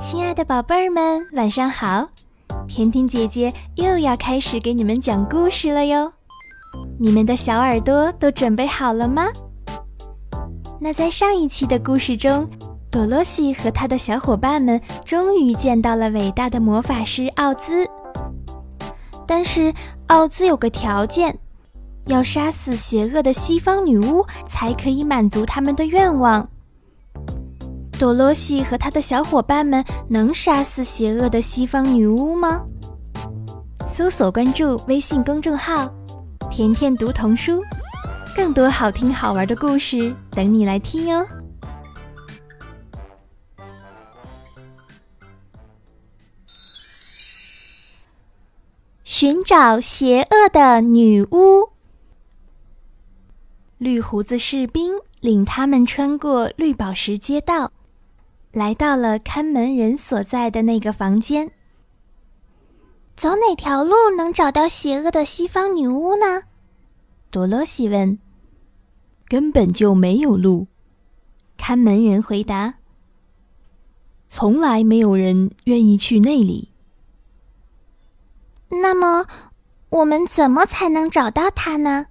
亲爱的宝贝儿们，晚上好！甜甜姐姐又要开始给你们讲故事了哟。你们的小耳朵都准备好了吗？那在上一期的故事中，多罗西和他的小伙伴们终于见到了伟大的魔法师奥兹。但是奥兹有个条件，要杀死邪恶的西方女巫，才可以满足他们的愿望。多罗西和他的小伙伴们能杀死邪恶的西方女巫吗？搜索关注微信公众号“甜甜读童书”，更多好听好玩的故事等你来听哦。寻找邪恶的女巫，绿胡子士兵领他们穿过绿宝石街道。来到了看门人所在的那个房间。走哪条路能找到邪恶的西方女巫呢？多罗西问。根本就没有路，看门人回答。从来没有人愿意去那里。那么，我们怎么才能找到她呢？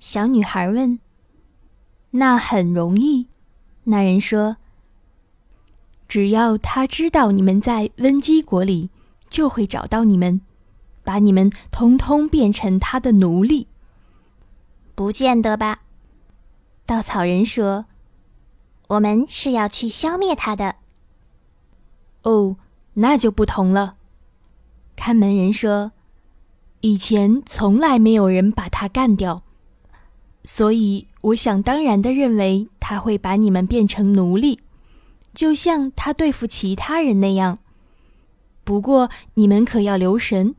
小女孩问。那很容易，那人说。只要他知道你们在温基国里，就会找到你们，把你们通通变成他的奴隶。不见得吧？稻草人说：“我们是要去消灭他的。”哦，那就不同了。看门人说：“以前从来没有人把他干掉，所以我想当然的认为他会把你们变成奴隶。”就像他对付其他人那样，不过你们可要留神，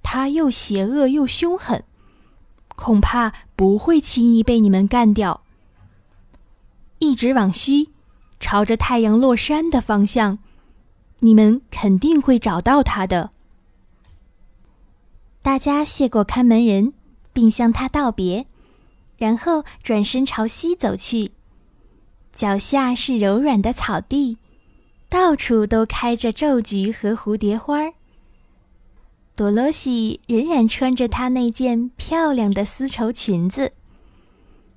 他又邪恶又凶狠，恐怕不会轻易被你们干掉。一直往西，朝着太阳落山的方向，你们肯定会找到他的。大家谢过看门人，并向他道别，然后转身朝西走去。脚下是柔软的草地，到处都开着皱菊和蝴蝶花儿。多罗西仍然穿着她那件漂亮的丝绸裙子，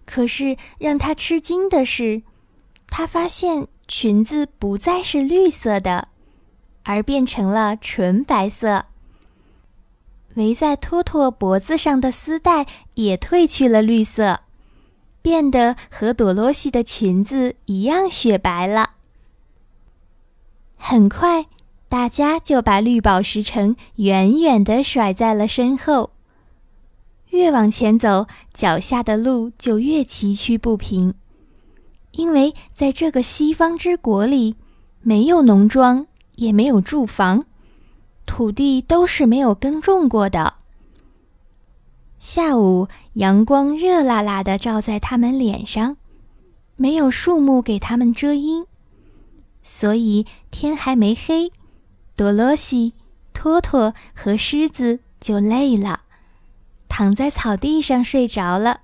可是让她吃惊的是，她发现裙子不再是绿色的，而变成了纯白色。围在托托脖子上的丝带也褪去了绿色。变得和朵罗西的裙子一样雪白了。很快，大家就把绿宝石城远远地甩在了身后。越往前走，脚下的路就越崎岖不平，因为在这个西方之国里，没有农庄，也没有住房，土地都是没有耕种过的。下午，阳光热辣辣的照在他们脸上，没有树木给他们遮阴，所以天还没黑，多罗西、托托和狮子就累了，躺在草地上睡着了。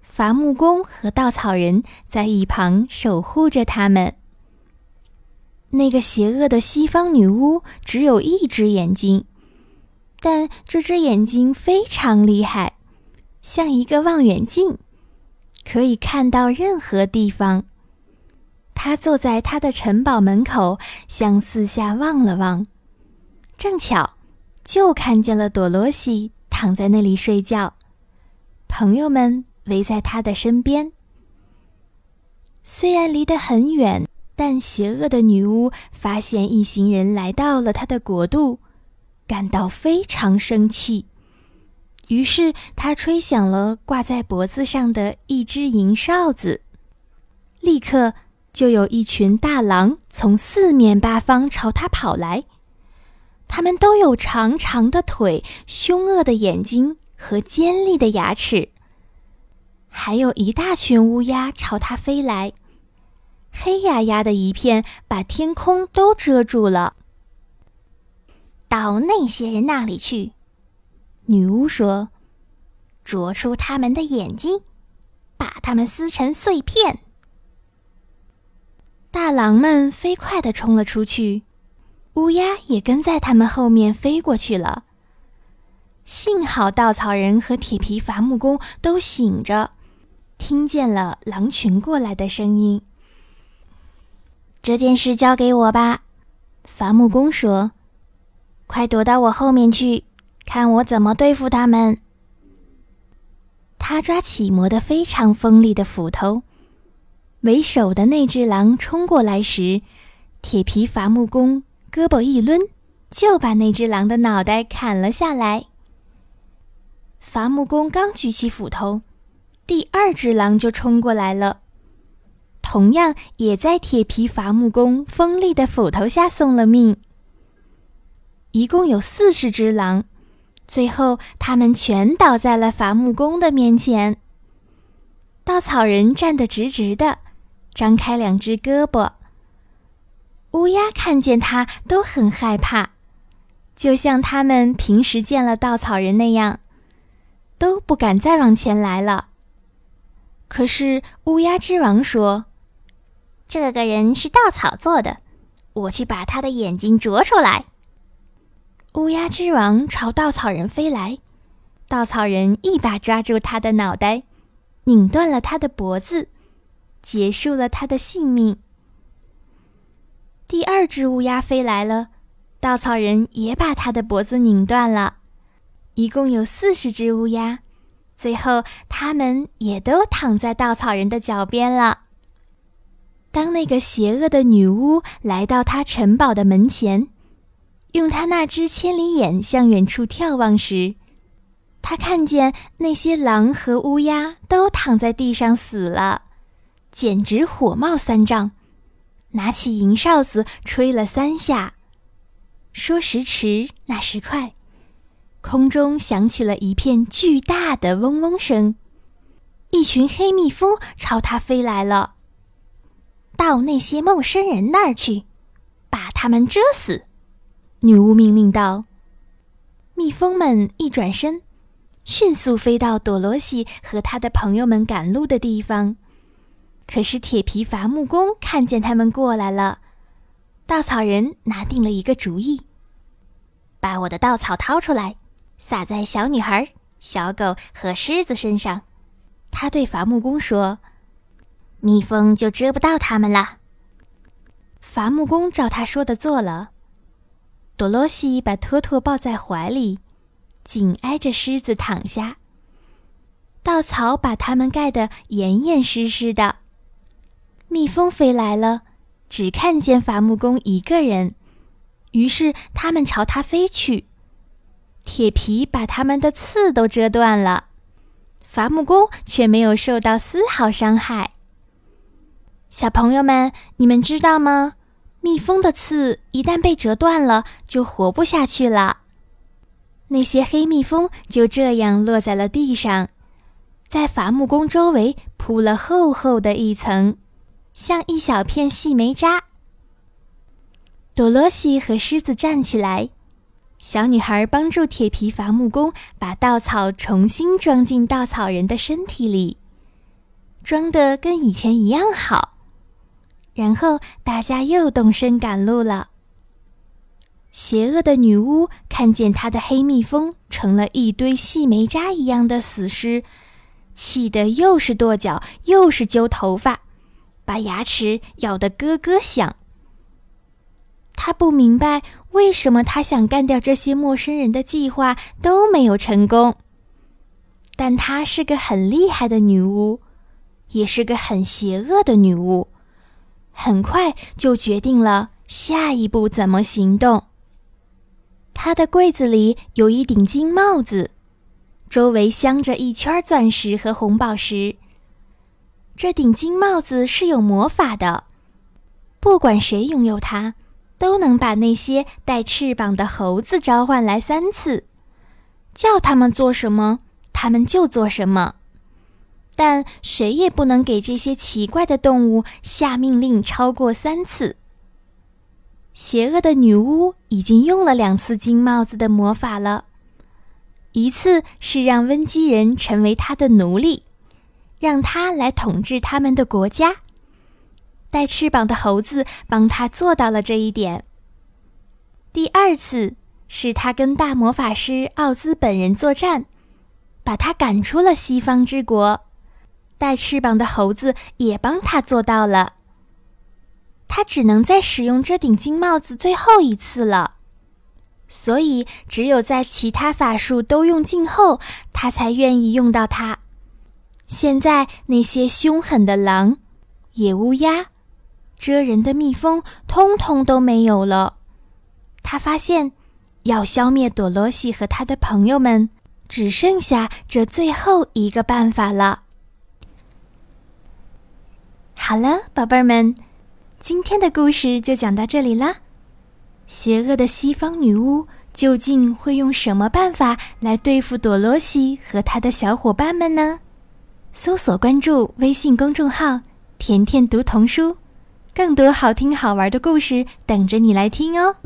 伐木工和稻草人在一旁守护着他们。那个邪恶的西方女巫只有一只眼睛。但这只眼睛非常厉害，像一个望远镜，可以看到任何地方。他坐在他的城堡门口，向四下望了望，正巧就看见了朵罗西躺在那里睡觉，朋友们围在他的身边。虽然离得很远，但邪恶的女巫发现一行人来到了他的国度。感到非常生气，于是他吹响了挂在脖子上的一只银哨子，立刻就有一群大狼从四面八方朝他跑来。他们都有长长的腿、凶恶的眼睛和尖利的牙齿，还有一大群乌鸦朝他飞来，黑压压的一片，把天空都遮住了。到那些人那里去，女巫说：“啄出他们的眼睛，把他们撕成碎片。”大狼们飞快地冲了出去，乌鸦也跟在他们后面飞过去了。幸好稻草人和铁皮伐木工都醒着，听见了狼群过来的声音。这件事交给我吧，伐木工说：“快躲到我后面去，看我怎么对付他们。”他抓起磨得非常锋利的斧头，为首的那只狼冲过来时，铁皮伐木工胳膊一抡，就把那只狼的脑袋砍了下来。伐木工刚举起斧头，第二只狼就冲过来了，同样也在铁皮伐木工锋利的斧头下送了命。一共有四十只狼，最后他们全倒在了伐木工的面前。稻草人站得直直的，张开两只胳膊。乌鸦看见他都很害怕，就像他们平时见了稻草人那样。都不敢再往前来了。可是乌鸦之王说：“这个人是稻草做的，我去把他的眼睛啄出来。”乌鸦之王朝稻草人飞来，稻草人一把抓住他的脑袋，拧断了他的脖子，结束了他的性命。第二只乌鸦飞来了，稻草人也把他的脖子拧断了。一共有四十只乌鸦，最后它们也都躺在稻草人的脚边了。当那个邪恶的女巫来到他城堡的门前，用他那只千里眼向远处眺望时，他看见那些狼和乌鸦都躺在地上死了，简直火冒三丈，拿起银哨子吹了三下，说时迟，那时快。空中响起了一片巨大的嗡嗡声，一群黑蜜蜂朝他飞来了。到那些陌生人那儿去，把他们蛰死！女巫命令道。蜜蜂们一转身，迅速飞到朵罗西和他的朋友们赶路的地方。可是铁皮伐木工看见他们过来了，稻草人拿定了一个主意：把我的稻草掏出来。撒在小女孩、小狗和狮子身上，他对伐木工说：“蜜蜂就蛰不到他们了。”伐木工照他说的做了。多罗西把托托抱在怀里，紧挨着狮子躺下。稻草把它们盖得严严实实的。蜜蜂飞来了，只看见伐木工一个人，于是它们朝他飞去。铁皮把他们的刺都折断了，伐木工却没有受到丝毫伤害。小朋友们，你们知道吗？蜜蜂的刺一旦被折断了，就活不下去了。那些黑蜜蜂就这样落在了地上，在伐木工周围铺了厚厚的一层，像一小片细煤渣。多罗西和狮子站起来。小女孩帮助铁皮伐木工把稻草重新装进稻草人的身体里，装的跟以前一样好。然后大家又动身赶路了。邪恶的女巫看见她的黑蜜蜂成了一堆细煤渣一样的死尸，气得又是跺脚又是揪头发，把牙齿咬得咯咯响。她不明白。为什么她想干掉这些陌生人的计划都没有成功？但她是个很厉害的女巫，也是个很邪恶的女巫。很快就决定了下一步怎么行动。他的柜子里有一顶金帽子，周围镶着一圈钻石和红宝石。这顶金帽子是有魔法的，不管谁拥有它。都能把那些带翅膀的猴子召唤来三次，叫他们做什么，他们就做什么。但谁也不能给这些奇怪的动物下命令超过三次。邪恶的女巫已经用了两次金帽子的魔法了，一次是让温基人成为她的奴隶，让她来统治他们的国家。带翅膀的猴子帮他做到了这一点。第二次是他跟大魔法师奥兹本人作战，把他赶出了西方之国。带翅膀的猴子也帮他做到了。他只能再使用这顶金帽子最后一次了，所以只有在其他法术都用尽后，他才愿意用到它。现在那些凶狠的狼、野乌鸦、蜇人的蜜蜂，通通都没有了。他发现，要消灭朵罗西和他的朋友们，只剩下这最后一个办法了。好了，宝贝儿们，今天的故事就讲到这里啦。邪恶的西方女巫究竟会用什么办法来对付朵罗西和她的小伙伴们呢？搜索关注微信公众号“甜甜读童书”，更多好听好玩的故事等着你来听哦。